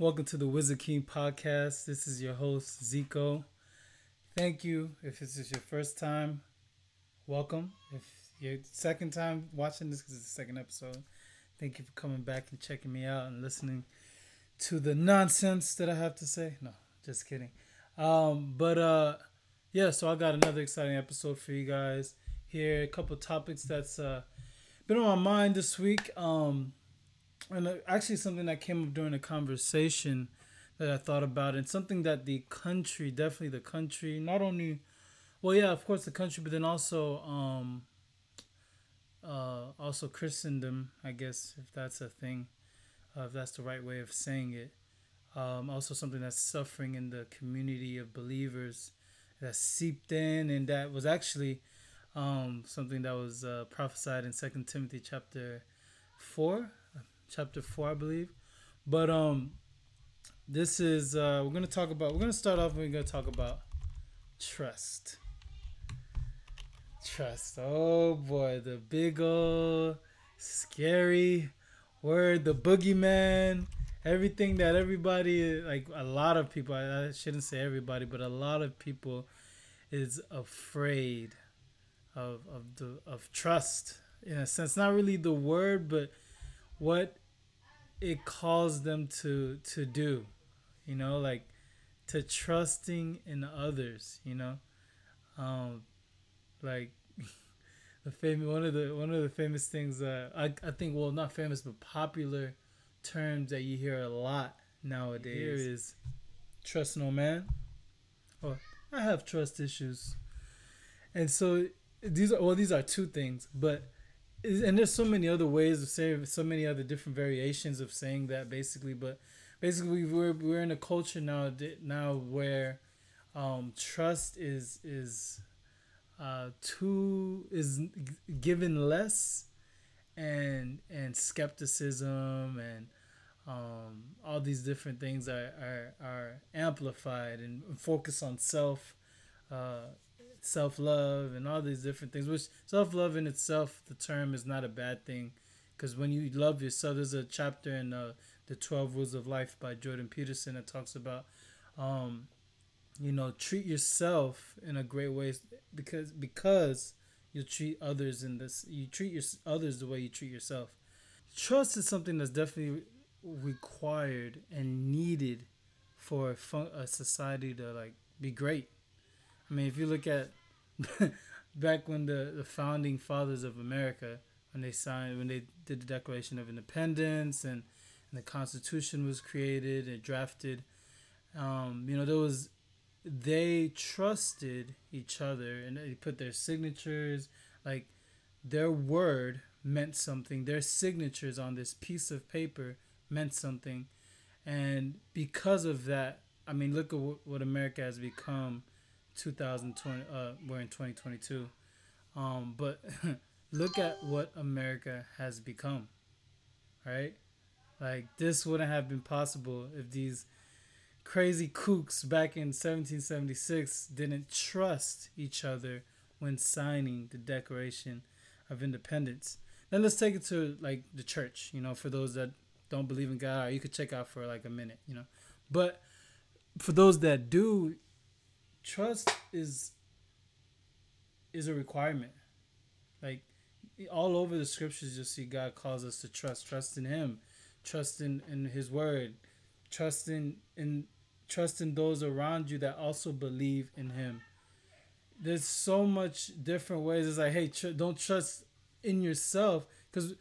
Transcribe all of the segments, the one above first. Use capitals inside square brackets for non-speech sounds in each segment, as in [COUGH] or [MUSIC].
Welcome to the Wizard King podcast. This is your host, Zico. Thank you. If this is your first time, welcome. If your second time watching this, because it's the second episode, thank you for coming back and checking me out and listening to the nonsense that I have to say. No, just kidding. Um, but uh, yeah, so I got another exciting episode for you guys here. A couple topics that's uh, been on my mind this week. Um, and uh, actually something that came up during a conversation that I thought about, and something that the country, definitely the country, not only, well, yeah, of course the country, but then also, um, uh, also Christendom, I guess, if that's a thing, uh, if that's the right way of saying it. Um, also something that's suffering in the community of believers that seeped in, and that was actually um, something that was uh, prophesied in Second Timothy chapter four, chapter four, I believe. But um, this is uh, we're gonna talk about. We're gonna start off. We're gonna talk about trust. Trust. Oh boy, the big old scary word, the boogeyman. Everything that everybody, like a lot of people, I shouldn't say everybody, but a lot of people is afraid of of the of trust in a sense. Not really the word, but what it calls them to to do you know like to trusting in others you know? Um like [LAUGHS] the famous one of the one of the famous things that I, I think well not famous but popular terms that you hear a lot nowadays Here is trust no man. Or i have trust issues. And so these are well these are two things but and there's so many other ways of saying so many other different variations of saying that basically but basically we're we're in a culture now now where um, trust is is uh, too is given less and and skepticism and um, all these different things are, are, are amplified and focus on self uh, self love and all these different things. Which self love in itself, the term is not a bad thing, because when you love yourself, there's a chapter in uh, the Twelve Rules of Life by Jordan Peterson that talks about, um, you know, treat yourself in a great way because because you treat others in this, you treat your others the way you treat yourself. Trust is something that's definitely required and needed for a, fun- a society to like be great I mean, if you look at [LAUGHS] back when the, the founding fathers of America, when they signed, when they did the Declaration of Independence and, and the Constitution was created and drafted, um, you know, there was, they trusted each other and they put their signatures, like their word meant something. Their signatures on this piece of paper meant something. And because of that, I mean, look at what, what America has become 2020 uh we're in 2022 um but [LAUGHS] look at what america has become right? Like this wouldn't have been possible if these crazy kooks back in 1776 didn't trust each other when signing the declaration of independence. Then let's take it to like the church you know for those that don't believe in god you could check out for like a minute you know. But for those that do trust is is a requirement. Like all over the scriptures, you'll see God calls us to trust. Trust in Him, trust in, in His Word, trust in, in trust in those around you that also believe in Him. There's so much different ways. It's like, hey, tr- don't trust in yourself because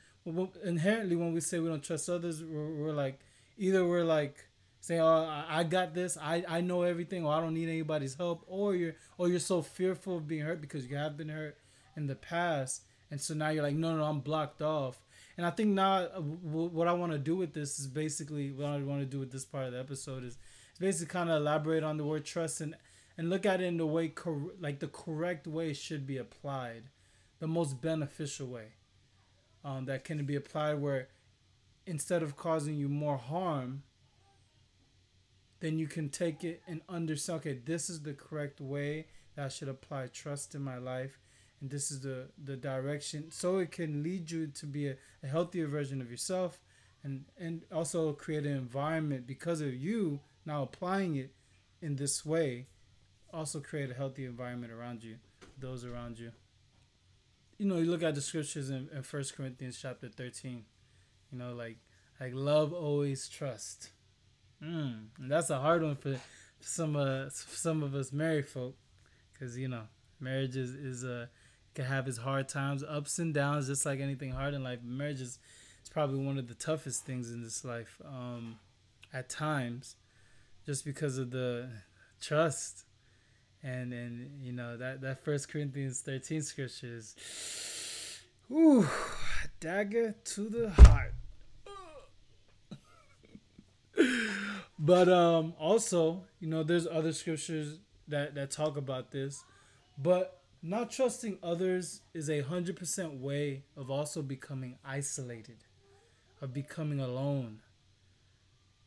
inherently when we say we don't trust others, we're, we're like either we're like say, "Oh, I got this. I, I know everything, or I don't need anybody's help," or you're or you're so fearful of being hurt because you have been hurt in the past, and so now you're like, "No, no, I'm blocked off." And I think now uh, what I want to do with this is basically what I want to do with this part of the episode is, basically kind of elaborate on the word trust and and look at it in the way cor- like the correct way should be applied, the most beneficial way, um, that can be applied where instead of causing you more harm then you can take it and understand okay this is the correct way that i should apply trust in my life and this is the the direction so it can lead you to be a, a healthier version of yourself and and also create an environment because of you now applying it in this way also create a healthy environment around you those around you. You know you look at the scriptures in, 1 corinthians chapter 13 you know like like love always trust mm, that's a hard one for some uh some of us married folk because you know marriage is is a uh, can have its hard times ups and downs just like anything hard in life marriage is it's probably one of the toughest things in this life um, at times, just because of the trust and and you know that that First Corinthians thirteen scripture is, ooh, dagger to the heart. But um, also, you know, there's other scriptures that that talk about this, but not trusting others is a hundred percent way of also becoming isolated of becoming alone.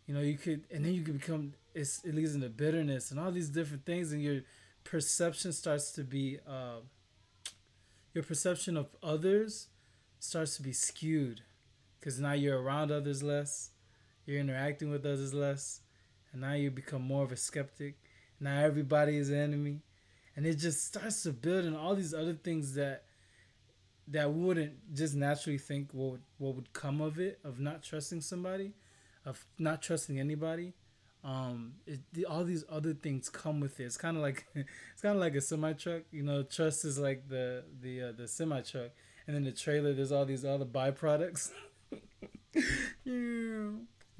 You know, you could, and then you could become. It's, it leads into bitterness and all these different things, and your perception starts to be. Uh, your perception of others starts to be skewed, because now you're around others less, you're interacting with others less, and now you become more of a skeptic. Now everybody is an enemy, and it just starts to build and all these other things that that we wouldn't just naturally think what would, what would come of it of not trusting somebody, of not trusting anybody. Um, it, the, all these other things come with it. It's kind of like [LAUGHS] it's kind of like a semi truck. You know, trust is like the the uh, the semi truck, and then the trailer. There's all these other byproducts. [LAUGHS] yeah.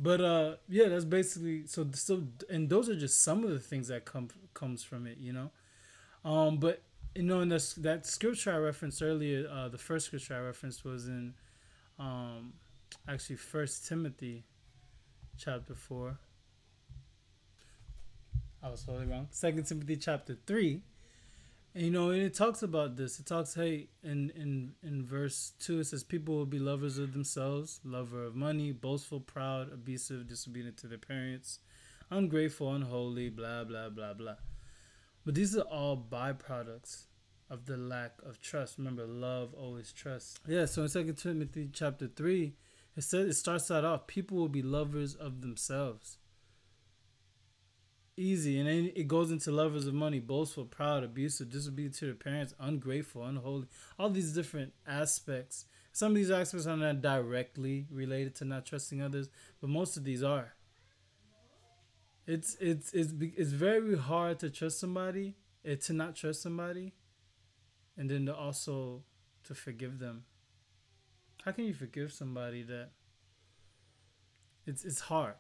But uh, yeah, that's basically so. So, and those are just some of the things that come comes from it. You know, um, but you know, in this that scripture I referenced earlier, uh, the first scripture I referenced was in, um, actually First Timothy, chapter four. I was totally wrong. Second Timothy chapter three, and you know, and it talks about this. It talks, hey, in in in verse two, it says, "People will be lovers of themselves, lover of money, boastful, proud, abusive, disobedient to their parents, ungrateful, unholy, blah blah blah blah." But these are all byproducts of the lack of trust. Remember, love always trusts. Yeah, so in Second Timothy chapter three, it says it starts out off, people will be lovers of themselves. Easy, and then it goes into lovers of money, boastful, proud, abusive, disobedient to their parents, ungrateful, unholy. All these different aspects. Some of these aspects are not directly related to not trusting others, but most of these are it's it's it's it's very hard to trust somebody, eh, to not trust somebody, and then to also to forgive them. How can you forgive somebody that? It's it's hard.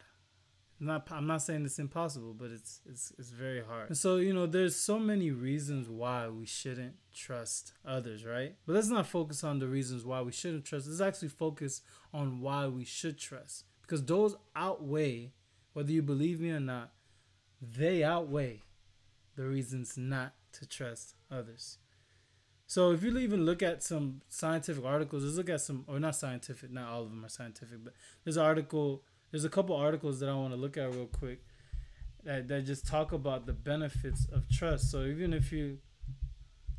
Not I'm not saying it's impossible, but it's it's it's very hard. And so you know, there's so many reasons why we shouldn't trust others, right? But let's not focus on the reasons why we shouldn't trust. Let's actually focus on why we should trust, because those outweigh whether you believe me or not, they outweigh the reasons not to trust others. So if you even look at some scientific articles, let's look at some, or not scientific, not all of them are scientific, but there's an article, there's a couple articles that I want to look at real quick that, that just talk about the benefits of trust. So even if you,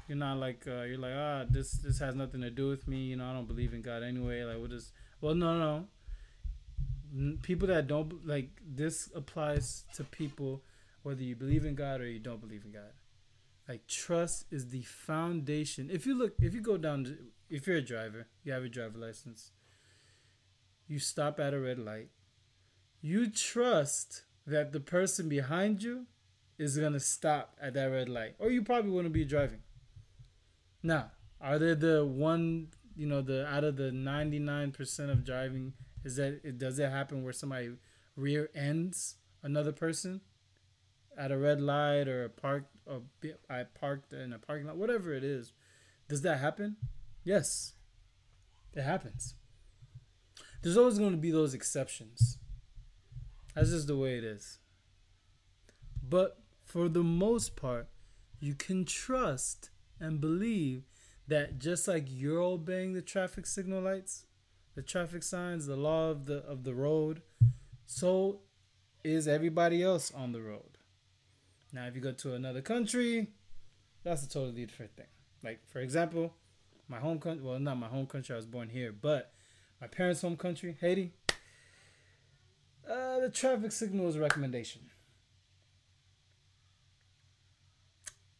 you're not like, uh, you're like, ah, this, this has nothing to do with me, you know, I don't believe in God anyway, like what is, well, no, no, people that don't like this applies to people whether you believe in God or you don't believe in God. Like trust is the foundation. If you look, if you go down, if you're a driver, you have a driver license. You stop at a red light. You trust that the person behind you is gonna stop at that red light, or you probably wouldn't be driving. Now, are there the one, you know, the out of the ninety nine percent of driving is that it does it happen where somebody rear ends another person at a red light or a park or I parked in a parking lot, whatever it is. Does that happen? Yes, it happens. There's always going to be those exceptions. That's just the way it is. But for the most part, you can trust and believe that just like you're obeying the traffic signal lights, the traffic signs, the law of the of the road, so is everybody else on the road. Now, if you go to another country, that's a totally different thing. Like for example, my home country, well, not my home country. I was born here, but my parents' home country, Haiti. Uh, the traffic signal is a recommendation.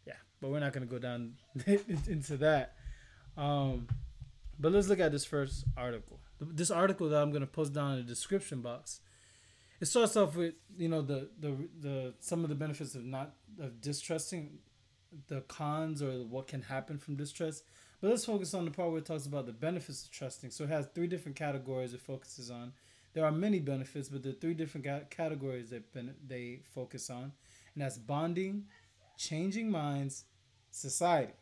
Yeah, but we're not gonna go down [LAUGHS] into that. Um, but let's look at this first article. This article that I'm gonna post down in the description box. It starts off with you know the the the some of the benefits of not of distrusting, the cons or what can happen from distrust. But let's focus on the part where it talks about the benefits of trusting. So it has three different categories it focuses on. There are many benefits, but there are three different categories that they focus on, and that's bonding, changing minds, society.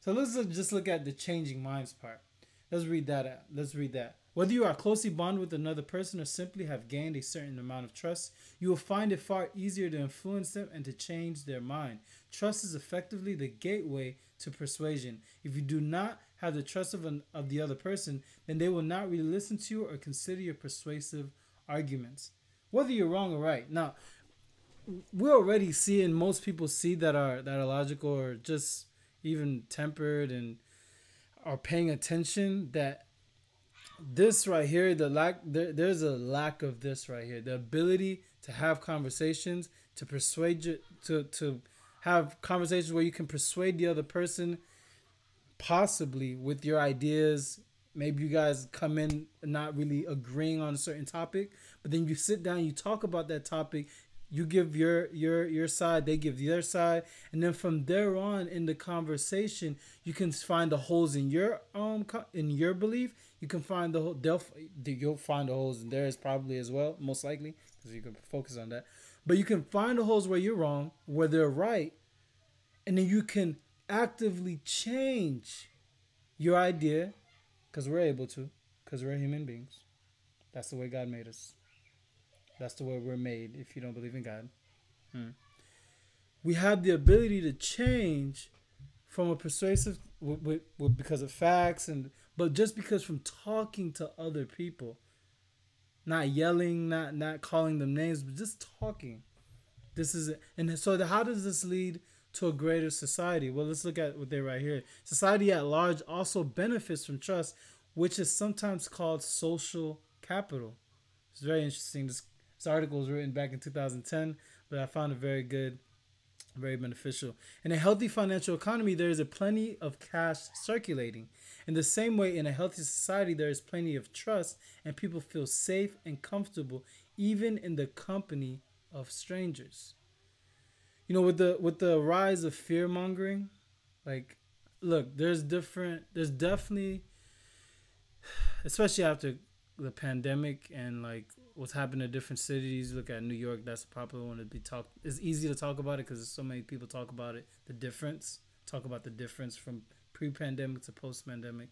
So let's just look at the changing minds part. Let's read that out. Let's read that. Whether you are closely bonded with another person or simply have gained a certain amount of trust, you will find it far easier to influence them and to change their mind. Trust is effectively the gateway to persuasion. If you do not have the trust of, an, of the other person, then they will not really listen to you or consider your persuasive arguments, whether you're wrong or right. Now, we're already seeing most people see that are that are logical or just even tempered and are paying attention that this right here the lack there, there's a lack of this right here the ability to have conversations to persuade you to to have conversations where you can persuade the other person possibly with your ideas maybe you guys come in not really agreeing on a certain topic but then you sit down you talk about that topic you give your your your side they give their side and then from there on in the conversation you can find the holes in your um in your belief. You can find the they'll you'll find the holes in theirs probably as well most likely because you can focus on that. But you can find the holes where you're wrong where they're right and then you can actively change your idea because we're able to because we're human beings that's the way god made us that's the way we're made if you don't believe in God. Hmm. We have the ability to change from a persuasive with, with, because of facts and but just because from talking to other people not yelling not not calling them names but just talking this is it. and so the, how does this lead to a greater society well let's look at what they right here society at large also benefits from trust which is sometimes called social capital it's very interesting this this article was written back in 2010, but I found it very good, very beneficial. In a healthy financial economy, there is a plenty of cash circulating. In the same way, in a healthy society, there is plenty of trust, and people feel safe and comfortable, even in the company of strangers. You know, with the with the rise of fear mongering, like, look, there's different. There's definitely, especially after the pandemic and like what's happened in different cities. Look at New York; that's a popular one to be talked. It's easy to talk about it because so many people talk about it. The difference, talk about the difference from pre-pandemic to post-pandemic,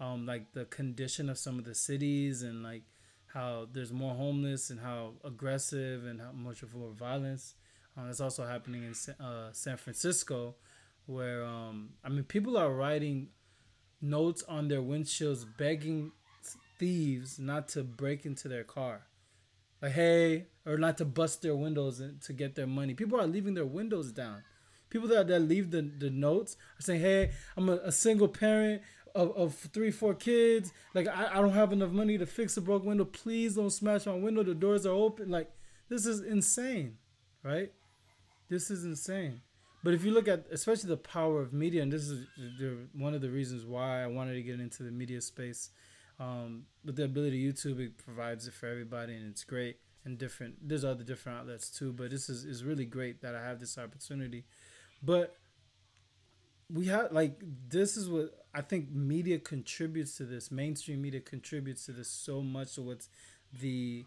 um, like the condition of some of the cities and like how there's more homeless and how aggressive and how much of more violence. Um, that's also happening in uh, San Francisco, where um, I mean people are writing notes on their windshields begging thieves not to break into their car. Like hey or not to bust their windows to get their money. People are leaving their windows down. People that, that leave the, the notes are saying hey i'm a, a single parent of, of three four kids. Like I, I don't have enough money to fix a broke window. Please don't smash my window. The doors are open. Like this is insane right this is insane but if you look at especially the power of media and this is one of the reasons why i wanted to get into the media space um, with the ability YouTube, it provides it for everybody, and it's great and different. There's other different outlets too, but this is is really great that I have this opportunity. But we have like this is what I think media contributes to this. Mainstream media contributes to this so much. So what's the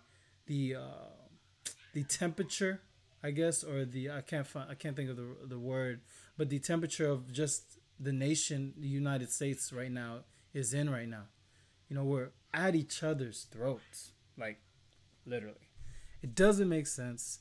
the uh, the temperature, I guess, or the I can't find I can't think of the the word, but the temperature of just the nation, the United States right now is in right now you know, we're at each other's throats, like literally. It doesn't make sense.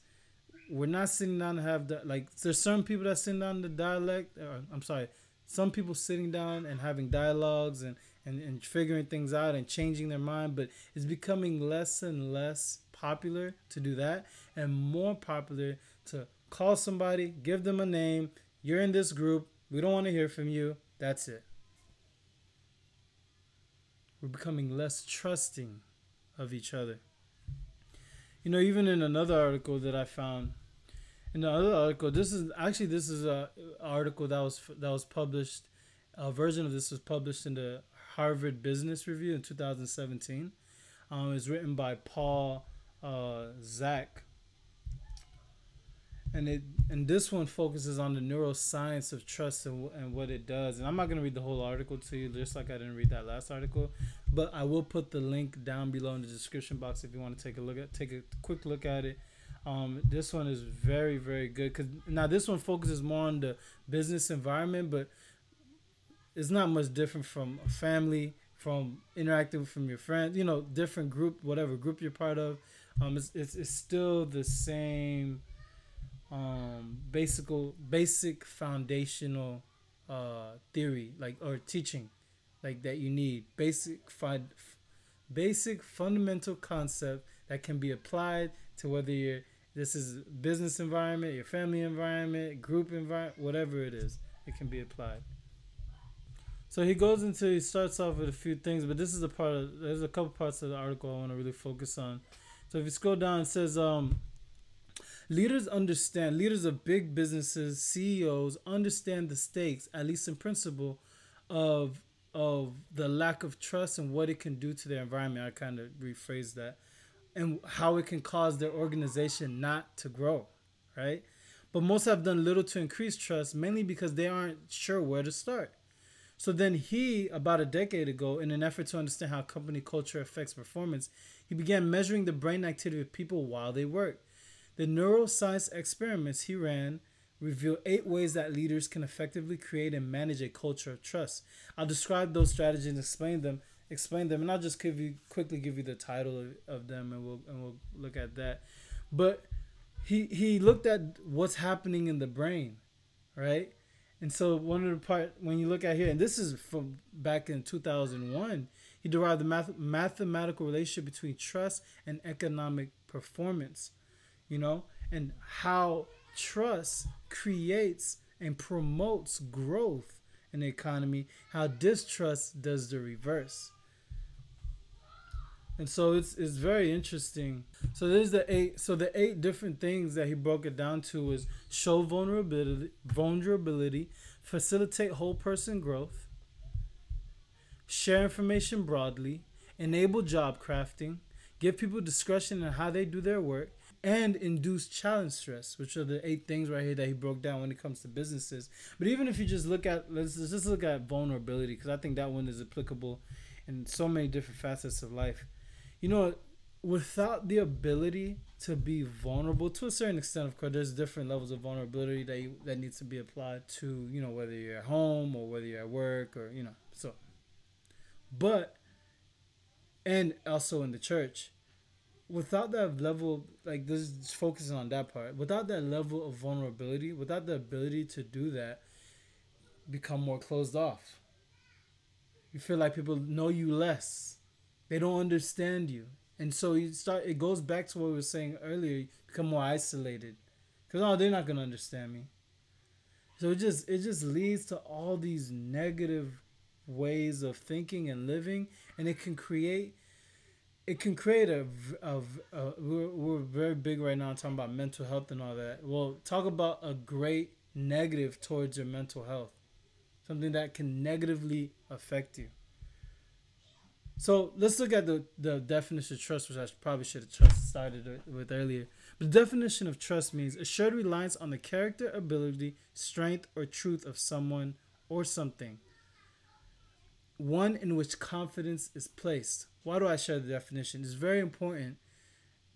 We're not sitting down to have the like. There's certain people that sit down the dialect. Or, I'm sorry, some people sitting down and having dialogues and, and and figuring things out and changing their mind. But it's becoming less and less popular to do that, and more popular to call somebody, give them a name. You're in this group. We don't want to hear from you. That's it. We're becoming less trusting of each other. You know, even in another article that I found, in the other article, this is actually this is a article that was that was published. A version of this was published in the Harvard Business Review in 2017. Um, it's written by Paul uh, Zak, and it and this one focuses on the neuroscience of trust and, and what it does. And I'm not gonna read the whole article to you, just like I didn't read that last article, but I will put the link down below in the description box if you want to take a look at take a quick look at it. Um, this one is very very good because now this one focuses more on the business environment, but it's not much different from a family, from interacting from your friends, you know, different group, whatever group you're part of. Um, it's, it's, it's still the same um basic basic foundational uh theory like or teaching like that you need. Basic fun basic fundamental concept that can be applied to whether you're this is business environment your family environment group environment whatever it is it can be applied. So he goes into he starts off with a few things but this is a part of there's a couple parts of the article i want to really focus on so if you scroll down it says um Leaders understand, leaders of big businesses, CEOs understand the stakes, at least in principle, of of the lack of trust and what it can do to their environment. I kind of rephrase that. And how it can cause their organization not to grow, right? But most have done little to increase trust, mainly because they aren't sure where to start. So then he, about a decade ago, in an effort to understand how company culture affects performance, he began measuring the brain activity of people while they work. The neuroscience experiments he ran reveal eight ways that leaders can effectively create and manage a culture of trust. I'll describe those strategies and explain them, explain them, and I'll just give you quickly give you the title of, of them, and we'll and we'll look at that. But he he looked at what's happening in the brain, right? And so one of the part when you look at here, and this is from back in two thousand one, he derived the math, mathematical relationship between trust and economic performance you know, and how trust creates and promotes growth in the economy, how distrust does the reverse. And so it's it's very interesting. So there's the eight so the eight different things that he broke it down to is show vulnerability vulnerability, facilitate whole person growth, share information broadly, enable job crafting, give people discretion in how they do their work, and induce challenge stress, which are the eight things right here that he broke down when it comes to businesses. But even if you just look at let's, let's just look at vulnerability because I think that one is applicable in so many different facets of life. You know, without the ability to be vulnerable to a certain extent, of course, there's different levels of vulnerability that you, that needs to be applied to you know whether you're at home or whether you're at work or you know so. But and also in the church without that level, like this is focusing on that part, without that level of vulnerability, without the ability to do that, become more closed off. You feel like people know you less. They don't understand you. And so you start it goes back to what we were saying earlier, you become more isolated. Cause oh they're not gonna understand me. So it just it just leads to all these negative ways of thinking and living and it can create it can create a, a, a, we're, we're very big right now talking about mental health and all that well talk about a great negative towards your mental health something that can negatively affect you so let's look at the, the definition of trust which i probably should have started with earlier the definition of trust means assured reliance on the character ability strength or truth of someone or something one in which confidence is placed why do I share the definition? It's very important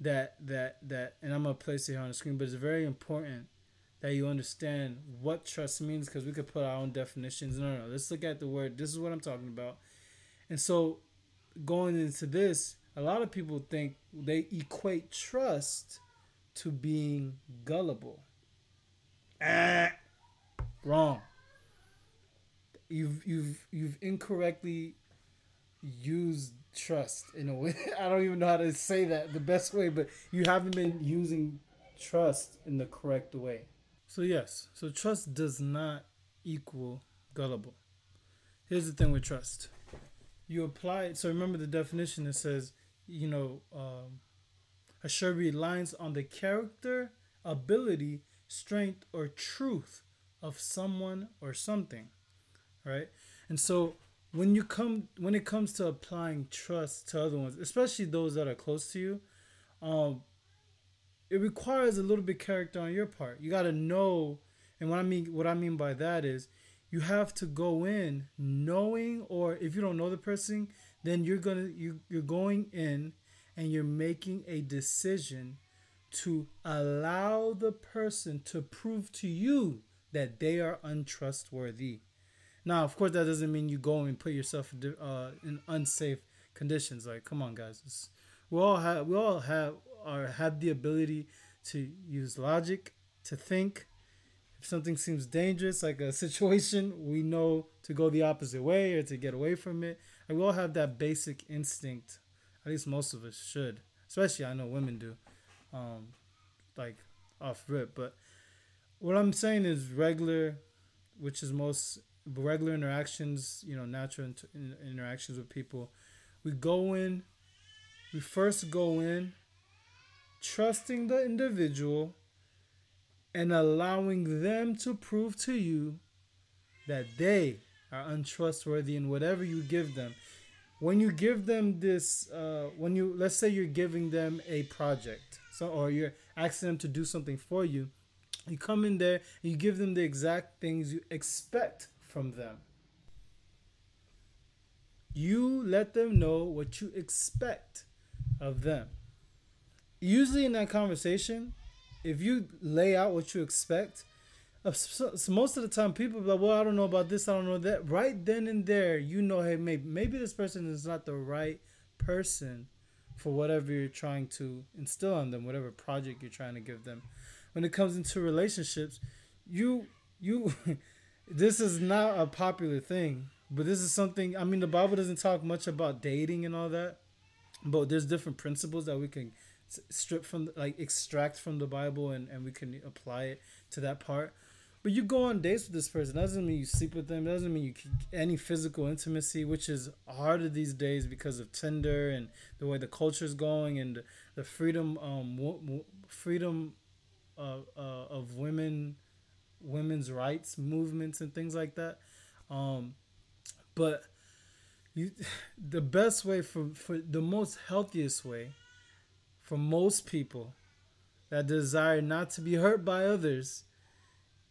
that that that and I'm gonna place it here on the screen, but it's very important that you understand what trust means because we could put our own definitions. No, no, no. Let's look at the word. This is what I'm talking about. And so going into this, a lot of people think they equate trust to being gullible. Ah, wrong. You've you've you've incorrectly used trust in a way. [LAUGHS] I don't even know how to say that the best way, but you haven't been using trust in the correct way. So, yes, so trust does not equal gullible. Here's the thing with trust you apply it. So, remember the definition that says, you know, um, assured reliance on the character, ability, strength, or truth of someone or something, right? And so when you come when it comes to applying trust to other ones, especially those that are close to you, um, it requires a little bit character on your part. You got to know, and what I mean what I mean by that is you have to go in knowing or if you don't know the person, then you're going to you you're going in and you're making a decision to allow the person to prove to you that they are untrustworthy. Now, of course, that doesn't mean you go and put yourself uh, in unsafe conditions. Like, come on, guys, it's, we all have we all have or have the ability to use logic to think. If something seems dangerous, like a [LAUGHS] situation, we know to go the opposite way or to get away from it. And we all have that basic instinct. At least most of us should. Especially, I know women do. Um, like off rip, but what I'm saying is regular, which is most regular interactions, you know, natural inter- interactions with people. We go in, we first go in trusting the individual and allowing them to prove to you that they are untrustworthy in whatever you give them. When you give them this, uh, when you let's say you're giving them a project, so or you're asking them to do something for you, you come in there and you give them the exact things you expect from them. You let them know what you expect of them. Usually in that conversation, if you lay out what you expect, uh, so, most of the time people like, well, I don't know about this, I don't know that. Right then and there, you know, hey, maybe maybe this person is not the right person for whatever you're trying to instill on them, whatever project you're trying to give them. When it comes into relationships, you you [LAUGHS] this is not a popular thing, but this is something. I mean, the Bible doesn't talk much about dating and all that, but there's different principles that we can strip from, like extract from the Bible, and and we can apply it to that part. But you go on dates with this person doesn't mean you sleep with them. Doesn't mean you any physical intimacy, which is harder these days because of Tinder and the way the culture is going and the freedom um freedom uh, uh, of women women's rights movements and things like that. Um, but you, [SIGHS] the best way for, for the most healthiest way for most people that desire not to be hurt by others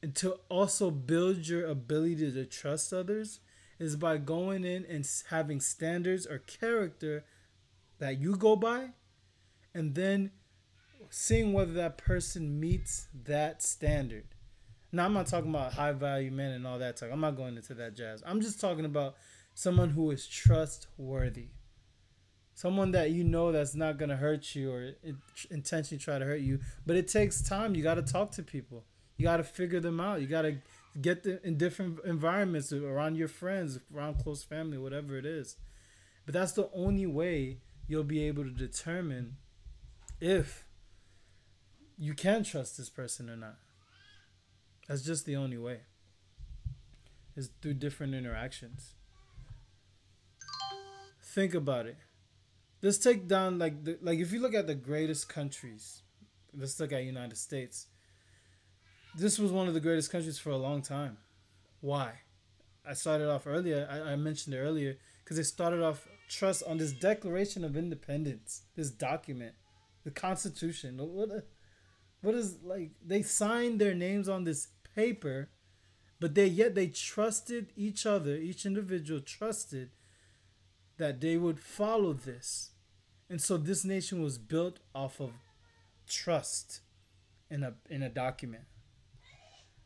and to also build your ability to trust others is by going in and having standards or character that you go by and then seeing whether that person meets that standard now I'm not talking about high value men and all that talk. I'm not going into that jazz. I'm just talking about someone who is trustworthy. Someone that you know that's not gonna hurt you or intentionally try to hurt you. But it takes time. You gotta talk to people. You gotta figure them out. You gotta get them in different environments around your friends, around close family, whatever it is. But that's the only way you'll be able to determine if you can trust this person or not. That's just the only way. Is through different interactions. Think about it. Let's take down like the like if you look at the greatest countries, let's look at United States. This was one of the greatest countries for a long time. Why? I started off earlier. I, I mentioned it earlier because they started off trust on this Declaration of Independence, this document, the Constitution. What, what is like? They signed their names on this paper, but they yet they trusted each other, each individual trusted that they would follow this. And so this nation was built off of trust in a in a document.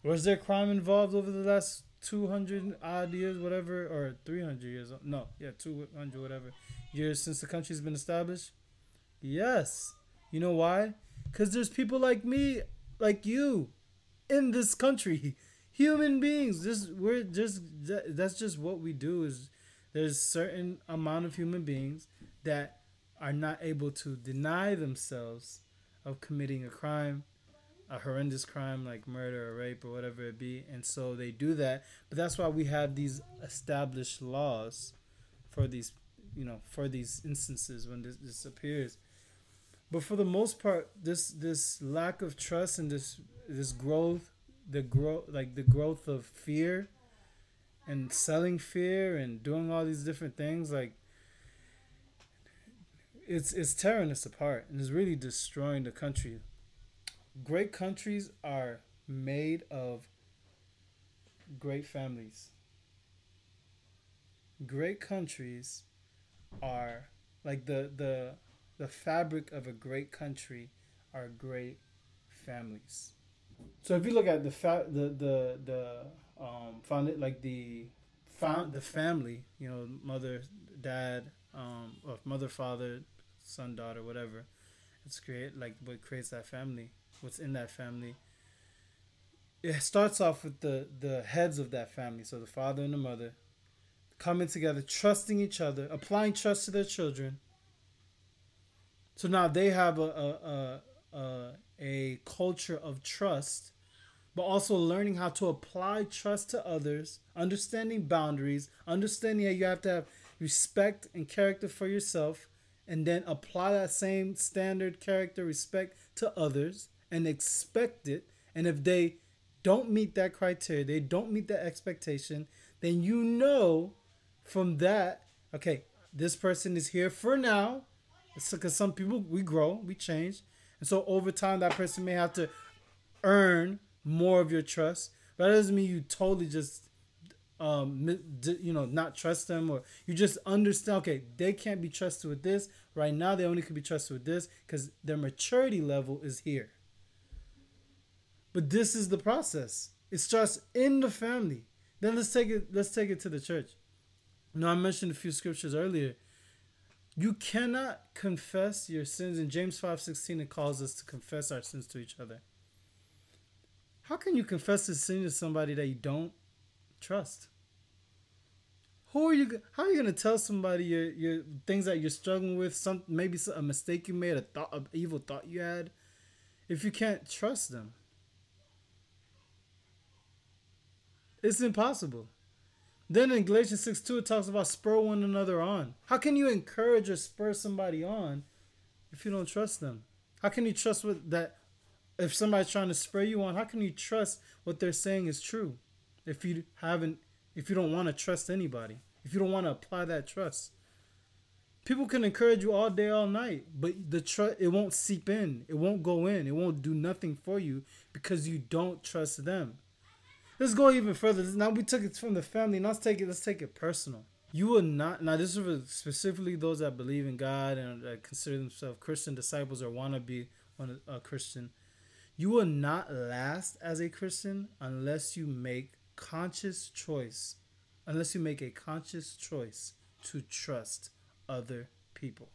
Was there crime involved over the last 200 odd years, whatever, or 300 years? No, yeah, 200 whatever years since the country's been established? Yes. You know why? Because there's people like me, like you, in this country. [LAUGHS] Human beings, just we're just that's just what we do. Is there's certain amount of human beings that are not able to deny themselves of committing a crime, a horrendous crime like murder or rape or whatever it be, and so they do that. But that's why we have these established laws for these, you know, for these instances when this, this appears. But for the most part, this this lack of trust and this this growth, the growth like the growth of fear and selling fear and doing all these different things like it's it's tearing us apart and it's really destroying the country. Great countries are made of great families. Great countries are like the the the fabric of a great country are great families. So if you look at the fa- the the the um found it like the found the family, you know, mother, dad, um, or mother, father, son, daughter, whatever. It's create like what creates that family. What's in that family. It starts off with the the heads of that family, so the father and the mother, coming together, trusting each other, applying trust to their children. So now they have a a a, a, a culture of trust but also learning how to apply trust to others, understanding boundaries, understanding that you have to have respect and character for yourself, and then apply that same standard character respect to others and expect it. And if they don't meet that criteria, they don't meet that expectation, then you know from that, okay, this person is here for now. Because some people, we grow, we change. And so over time, that person may have to earn more of your trust. But that doesn't mean you totally just, um, you know, not trust them or you just understand. Okay, they can't be trusted with this right now. They only can be trusted with this because their maturity level is here. But this is the process. It starts in the family. Then let's take it. Let's take it to the church. Now I mentioned a few scriptures earlier. You cannot confess your sins in James five sixteen. It calls us to confess our sins to each other. How can you confess a sin to somebody that you don't trust? Who are you? How are you gonna tell somebody your your things that you're struggling with? Some maybe a mistake you made, a thought, an evil thought you had, if you can't trust them. It's impossible. Then in Galatians 6 2, it talks about spur one another on. How can you encourage or spur somebody on if you don't trust them? How can you trust with that if somebody's trying to spur you on, how can you trust what they're saying is true? If you haven't, if you don't want to trust anybody, if you don't want to apply that trust, people can encourage you all day, all night, but the trust it won't seep in, it won't go in, it won't do nothing for you because you don't trust them. Let's go even further. Now we took it from the family. Now let's take it. Let's take it personal. You will not. Now this is specifically those that believe in God and that consider themselves Christian disciples or want to be a Christian you will not last as a Christian unless you make conscious choice, unless you make a conscious choice to trust other people.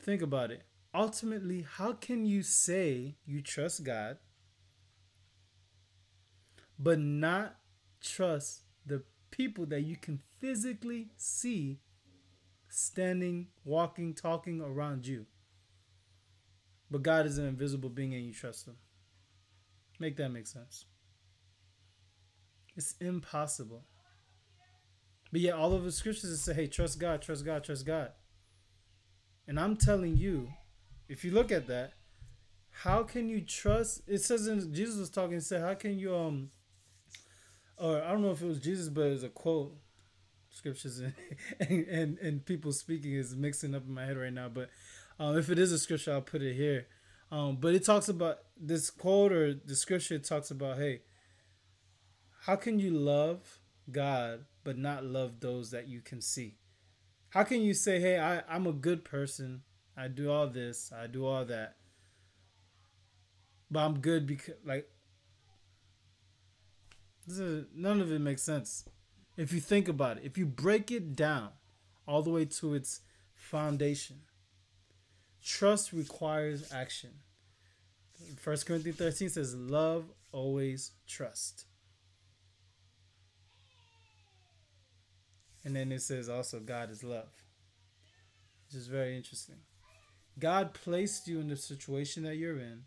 Think about it. Ultimately, how can you say you trust God but not trust the people that you can physically see standing, walking, talking around you? But God is an invisible being and you trust him. Make that make sense. It's impossible. But yet all of the scriptures say, hey, trust God, trust God, trust God. And I'm telling you, if you look at that, how can you trust it says in Jesus was talking, and said, How can you um or I don't know if it was Jesus, but it was a quote scriptures and, [LAUGHS] and, and, and people speaking is mixing up in my head right now. But um, if it is a scripture, I'll put it here. Um, but it talks about this quote or the scripture talks about, hey, how can you love God but not love those that you can see? How can you say, hey, I, I'm a good person. I do all this, I do all that. But I'm good because, like, is, none of it makes sense. If you think about it, if you break it down all the way to its foundation, Trust requires action. First Corinthians 13 says, Love always trust. And then it says also, God is love, which is very interesting. God placed you in the situation that you're in.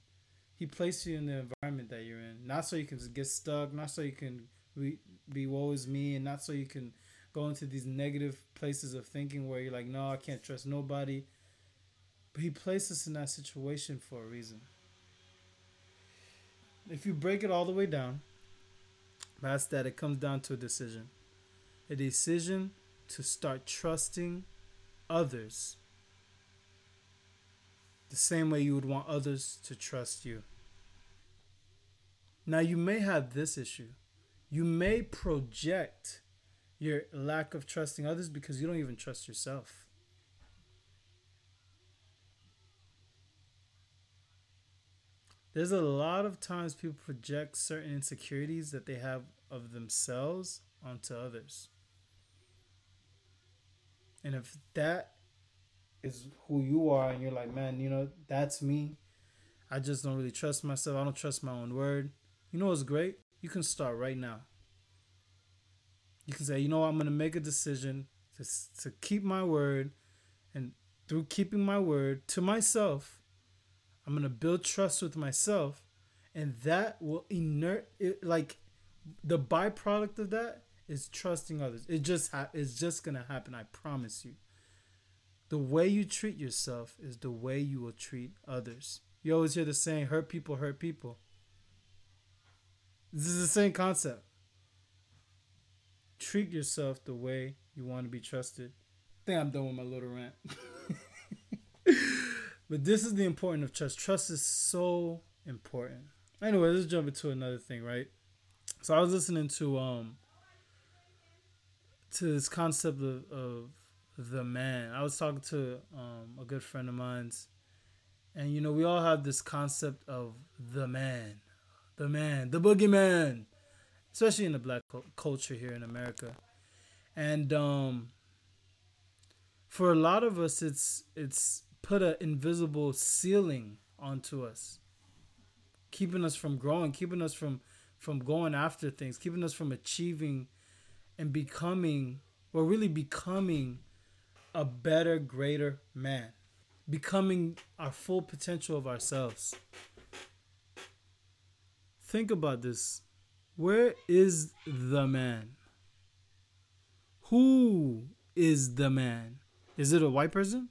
He placed you in the environment that you're in, not so you can get stuck, not so you can be woe is me, and not so you can go into these negative places of thinking where you're like, no, I can't trust nobody. But he placed us in that situation for a reason. If you break it all the way down, that's that it comes down to a decision. A decision to start trusting others the same way you would want others to trust you. Now, you may have this issue. You may project your lack of trusting others because you don't even trust yourself. There's a lot of times people project certain insecurities that they have of themselves onto others. And if that is who you are and you're like, man, you know, that's me. I just don't really trust myself. I don't trust my own word. You know what's great? You can start right now. You can say, you know I'm going to make a decision to, to keep my word. And through keeping my word to myself, I'm to build trust with myself. And that will inert, it, like, the byproduct of that is trusting others. It just ha- it's just to happen. I promise you. The way you treat yourself is the way you will treat others. You always hear the saying, hurt people hurt people. This is the same concept. Treat yourself the way you want to be trusted. I think I'm done with my little rant. [LAUGHS] but this is the importance of trust. Trust is so important. Anyway, let's jump into another thing, right? So I was listening to um to this concept of, of the man. I was talking to um, a good friend of mine's, and you know, we all have this concept of the man, the man, the boogeyman, especially in the black culture here in America. And um, for a lot of us, it's it's put an invisible ceiling onto us, keeping us from growing, keeping us from from going after things, keeping us from achieving and becoming, or really becoming a better, greater man, becoming our full potential of ourselves. Think about this. Where is the man? Who is the man? Is it a white person?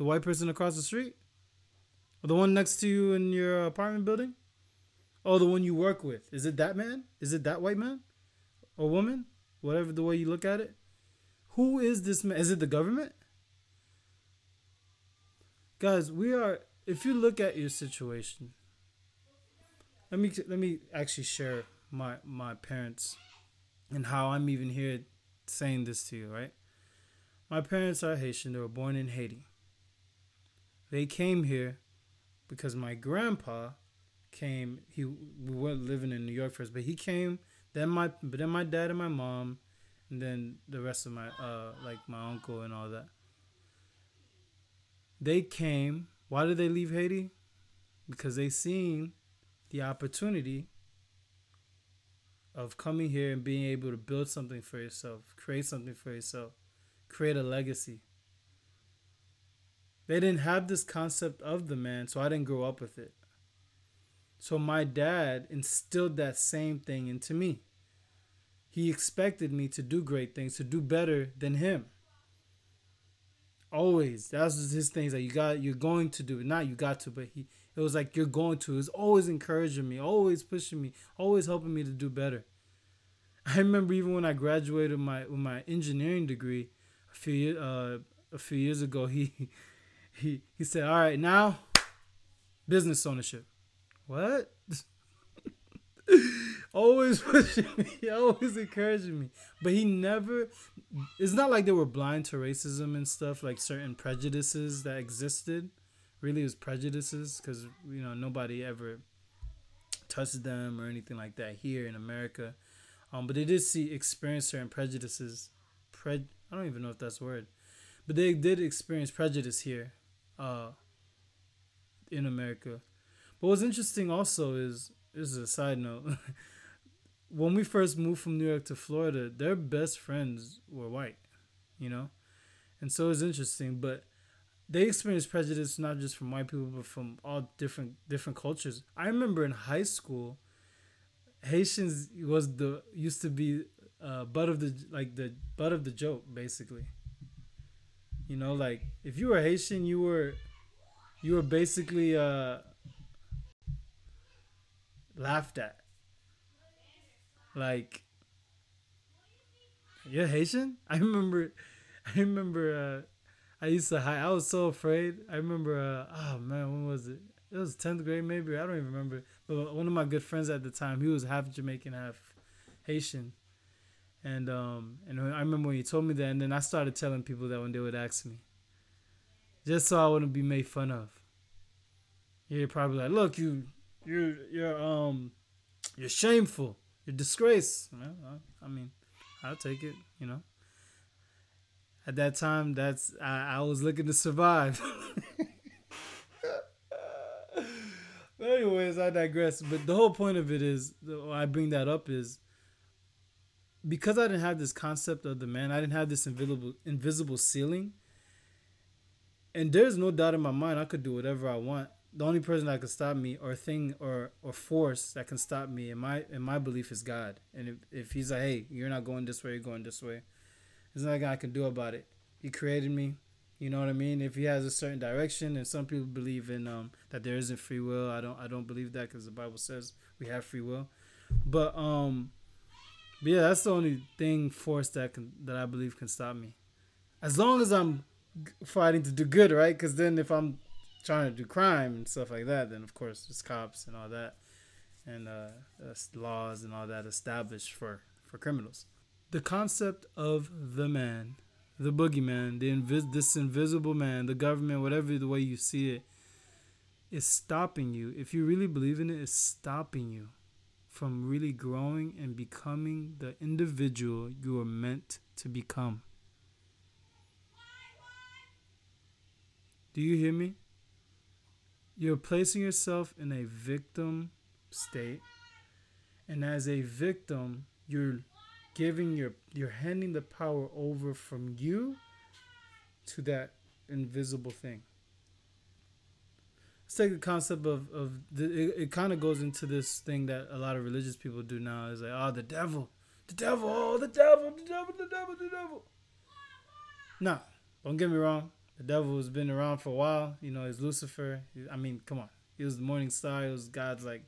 The white person across the street? Or the one next to you in your apartment building? Oh, the one you work with. Is it that man? Is it that white man? Or woman? Whatever the way you look at it. Who is this man? Is it the government? Guys, we are if you look at your situation, let me let me actually share my my parents and how I'm even here saying this to you, right? My parents are Haitian. They were born in Haiti. They came here because my grandpa came. He we were living in New York first, but he came. Then my but then my dad and my mom and then the rest of my uh like my uncle and all that. They came. Why did they leave Haiti? Because they seen the opportunity of coming here and being able to build something for yourself, create something for yourself, create a legacy. They didn't have this concept of the man, so I didn't grow up with it. So my dad instilled that same thing into me. He expected me to do great things, to do better than him. Always. That's his things that you got you're going to do. Not you got to, but he it was like you're going to. He was always encouraging me, always pushing me, always helping me to do better. I remember even when I graduated my with my engineering degree a few uh a few years ago, he he he said, All right, now business ownership. What? [LAUGHS] always pushing me, [LAUGHS] always encouraging me. But he never. It's not like they were blind to racism and stuff, like certain prejudices that existed. Really, was prejudices because you know nobody ever touched them or anything like that here in America. Um, but they did see experience certain prejudices. Pred I don't even know if that's a word, but they did experience prejudice here, uh, in America. But what's interesting also is this is a side note. [LAUGHS] when we first moved from New York to Florida, their best friends were white, you know, and so it's interesting. But they experienced prejudice not just from white people, but from all different different cultures. I remember in high school, Haitians was the used to be uh, butt of the like the butt of the joke, basically. You know, like if you were Haitian, you were you were basically uh, laughed at. Like you're Haitian? I remember I remember uh, I used to hide. I was so afraid. I remember uh, oh man, when was it? It was tenth grade maybe. I don't even remember. But one of my good friends at the time, he was half Jamaican, half Haitian. And um and I remember when he told me that, and then I started telling people that when they would ask me, just so I wouldn't be made fun of. You're probably like, look, you, you're, you're, um, you're shameful. You're disgrace. Well, I mean, I'll take it. You know. At that time, that's I, I was looking to survive. [LAUGHS] anyways, I digress. But the whole point of it is, I bring that up is because I didn't have this concept of the man. I didn't have this invisible invisible ceiling. And there's no doubt in my mind I could do whatever I want. The only person that could stop me or thing or or force that can stop me in my in my belief is God. And if, if he's like, hey, you're not going this way, you're going this way. There's nothing I can do about it. He created me. You know what I mean? If he has a certain direction, and some people believe in um, that there isn't free will. I don't. I don't believe that because the Bible says we have free will. But um, but yeah, that's the only thing force that can that I believe can stop me. As long as I'm fighting to do good, right? Because then if I'm trying to do crime and stuff like that, then of course it's cops and all that, and uh, laws and all that established for for criminals. The concept of the man, the boogeyman, the invis- this invisible man, the government, whatever the way you see it, is stopping you. If you really believe in it, it's stopping you from really growing and becoming the individual you are meant to become. Do you hear me? You're placing yourself in a victim state. And as a victim, you're giving your you're handing the power over from you to that invisible thing. Let's take the concept of of the, it, it kind of goes into this thing that a lot of religious people do now is like oh the devil the devil oh the devil the devil the devil the devil no don't get me wrong the devil has been around for a while. You know, he's Lucifer. I mean, come on. He was the morning star. He was God's like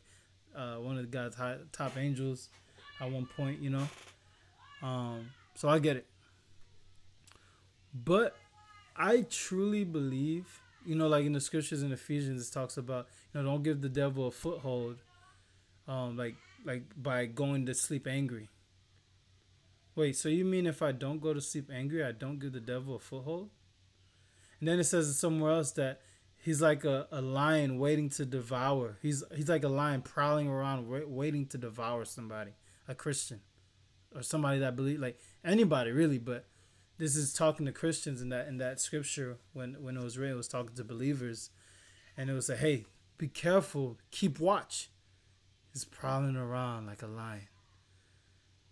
uh, one of God's high, top angels at one point. You know, um, so I get it. But I truly believe, you know, like in the scriptures in Ephesians, it talks about, you know, don't give the devil a foothold, um, like like by going to sleep angry. Wait, so you mean if I don't go to sleep angry, I don't give the devil a foothold? And then it says somewhere else that he's like a, a lion waiting to devour. He's he's like a lion prowling around waiting to devour somebody, a Christian, or somebody that believe like anybody really. But this is talking to Christians in that in that scripture when when it was written, it was talking to believers, and it was like, hey, be careful, keep watch. He's prowling around like a lion,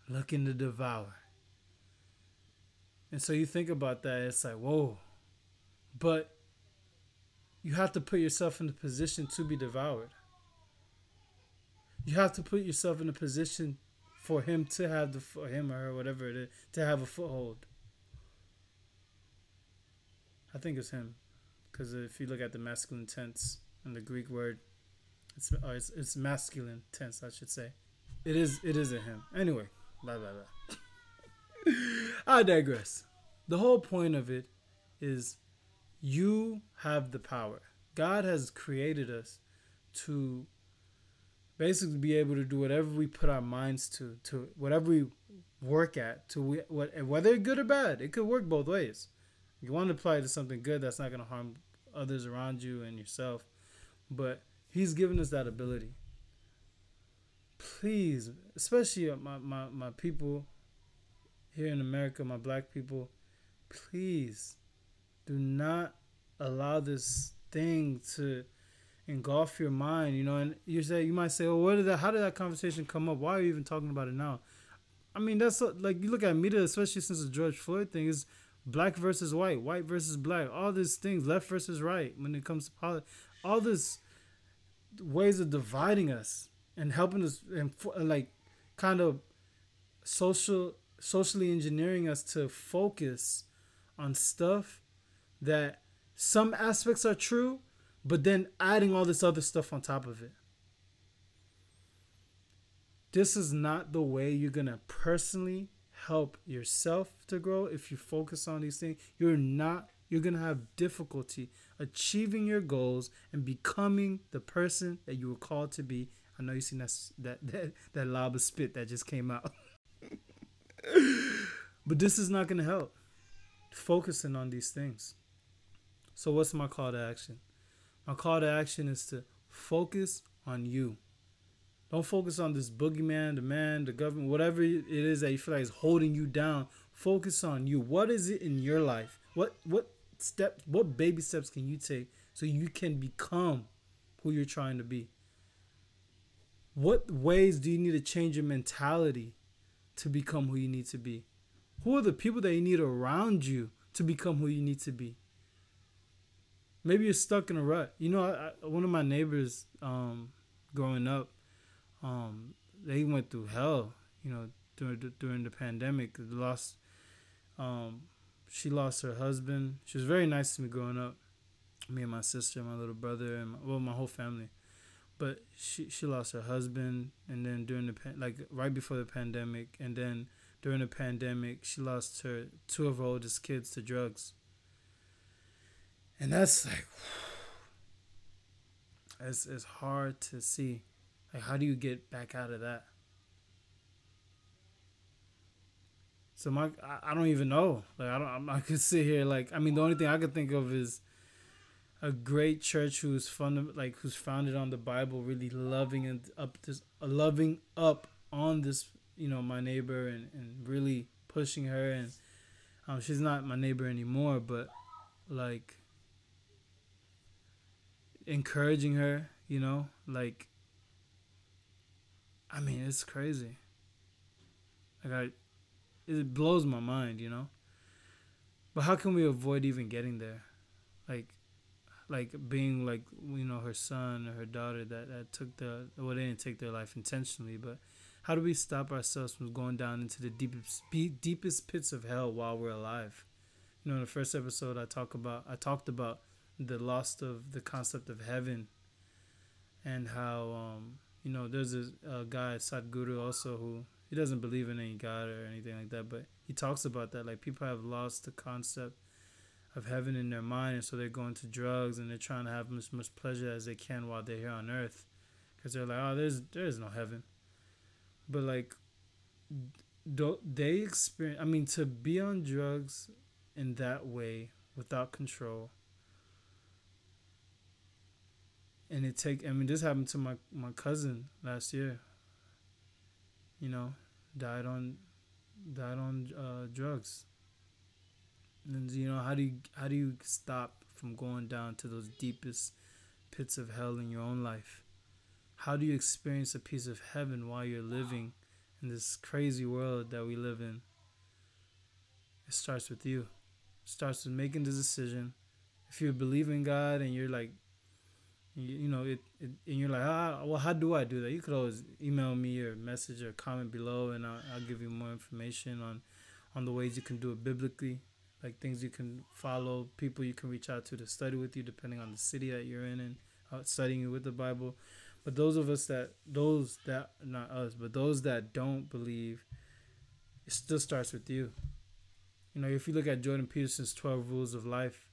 looking to devour. And so you think about that, it's like, whoa, but you have to put yourself in a position to be devoured. You have to put yourself in a position for him to have the for him or her whatever it is to have a foothold. I think it's him, because if you look at the masculine tense in the Greek word, it's, uh, it's it's masculine tense, I should say. It is it is a him. Anyway, blah blah blah. [LAUGHS] I digress. The whole point of it is you have the power. God has created us to basically be able to do whatever we put our minds to, to whatever we work at, to we, what, whether good or bad. It could work both ways. You want to apply it to something good that's not going to harm others around you and yourself, but He's given us that ability. Please, especially my, my, my people here in America, my black people, please do not allow this thing to engulf your mind, you know, and you say you might say, "Oh, what did that? How did that conversation come up? Why are you even talking about it now?" I mean, that's like you look at media, especially since the George Floyd thing is black versus white, white versus black, all these things, left versus right. When it comes to politics, all this ways of dividing us and helping us and uh, like kind of social socially engineering us to focus on stuff that some aspects are true, but then adding all this other stuff on top of it. This is not the way you're to personally help yourself to grow if you focus on these things. You're not you're going to have difficulty achieving your goals and becoming the person that you were called to be. I know you seen that [LAUGHS] that that, that of spit that just came out. [LAUGHS] but this is not going to help focusing on these things. So what's my call to action? My call to action is to focus on you. Don't focus on this boogeyman, the man, the government, whatever it is that you feel like is holding you down. Focus on you. What is it in your life? What what step what baby steps can you take so you can become who you're trying to be? What ways do you need to change your mentality to become who you need to be? Who are the people that you need around you to become who you need to be? Maybe you're stuck in a rut. You know, I, I, one of my neighbors um, growing up, um, they went through hell. You know, during the, during the pandemic, lost. Um, she lost her husband. She was very nice to me growing up. Me and my sister, my little brother, and my, well, my whole family. But she she lost her husband, and then during the like right before the pandemic, and then during the pandemic, she lost her two of her oldest kids to drugs. And that's like, [SIGHS] it's, it's hard to see. Like, how do you get back out of that? So my, I, don't even know. Like, I don't, I could sit here like, I mean, the only thing I could think of is a great church who's fund, like who's founded on the Bible, really loving and up this, loving up on this, you know, my neighbor and and really pushing her and, um, she's not my neighbor anymore, but like encouraging her, you know, like I mean, it's crazy. Like I it blows my mind, you know. But how can we avoid even getting there? Like like being like you know her son or her daughter that, that took the well they didn't take their life intentionally but how do we stop ourselves from going down into the deepest deepest pits of hell while we're alive you know in the first episode i talk about i talked about the loss of the concept of heaven and how um, you know there's a, a uh, guy Sadhguru also who he doesn't believe in any God or anything like that, but he talks about that like people have lost the concept of heaven in their mind, and so they're going to drugs and they're trying to have as much pleasure as they can while they're here on earth, because they're like, oh, there's there is no heaven, but like, they experience? I mean, to be on drugs in that way without control and it take I mean this happened to my my cousin last year. You know, died on died on uh, drugs. And you know how do you how do you stop from going down to those deepest pits of hell in your own life? How do you experience a piece of heaven while you're living in this crazy world that we live in? It starts with you. It starts with making the decision. If you believe in God and you're like you, you know it, it, and you're like ah well how do i do that? You could always email me or message or comment below and I'll, I'll give you more information on on the ways you can do it biblically like things you can follow people you can reach out to to study with you depending on the city that you're in and uh, studying with the bible. But those of us that those that not us but those that don't believe it still starts with you. You know if you look at jordan peterson's 12 rules of life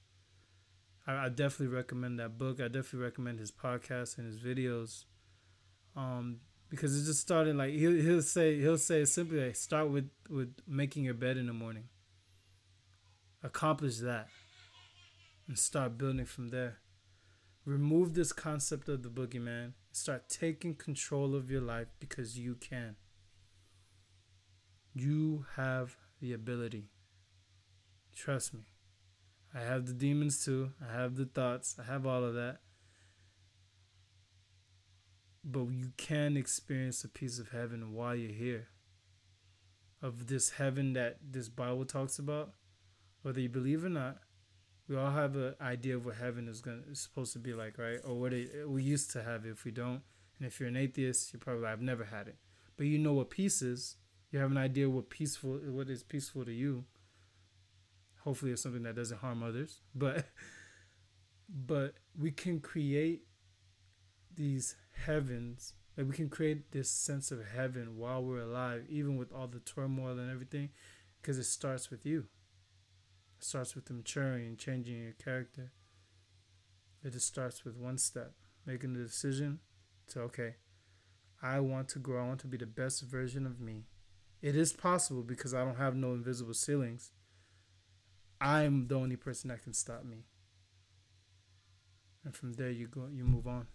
I, I definitely recommend that book. I definitely recommend his podcast and his videos. Um, because it just started like he'll he'll say he'll say simply like start with with making your bed in the morning. Accomplish that, and start building from there. Remove this concept of the boogeyman. Start taking control of your life because you can. You have the ability. Trust me. I have the demons too. I have the thoughts. I have all of that. But you can experience a piece of heaven while you're here. Of this heaven that this Bible talks about, whether you believe or not, we all have an idea of what heaven is going is supposed to be like, right? Or what it, we used to have. If we don't, and if you're an atheist, you probably I've never had it, but you know what peace is. You have an idea what peaceful what is peaceful to you. Hopefully it's something that doesn't harm others. But but we can create these heavens like we can create this sense of heaven while we're alive even with all the turmoil and everything because it starts with you it starts with maturing and changing your character it just starts with one step making the decision to okay i want to grow i want to be the best version of me it is possible because i don't have no invisible ceilings i'm the only person that can stop me. And from there you go you move on.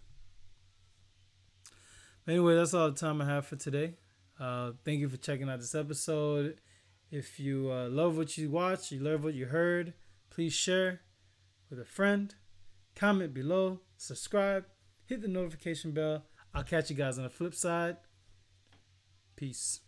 Anyway that's all the time i have for today. Uh, thank you for checking out this episode. If you uh, love what you watch, you love what you heard please share with a friend. Comment below. Subscribe. Hit the notification bell. I'll catch you guys on the flip side. Peace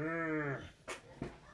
Mm.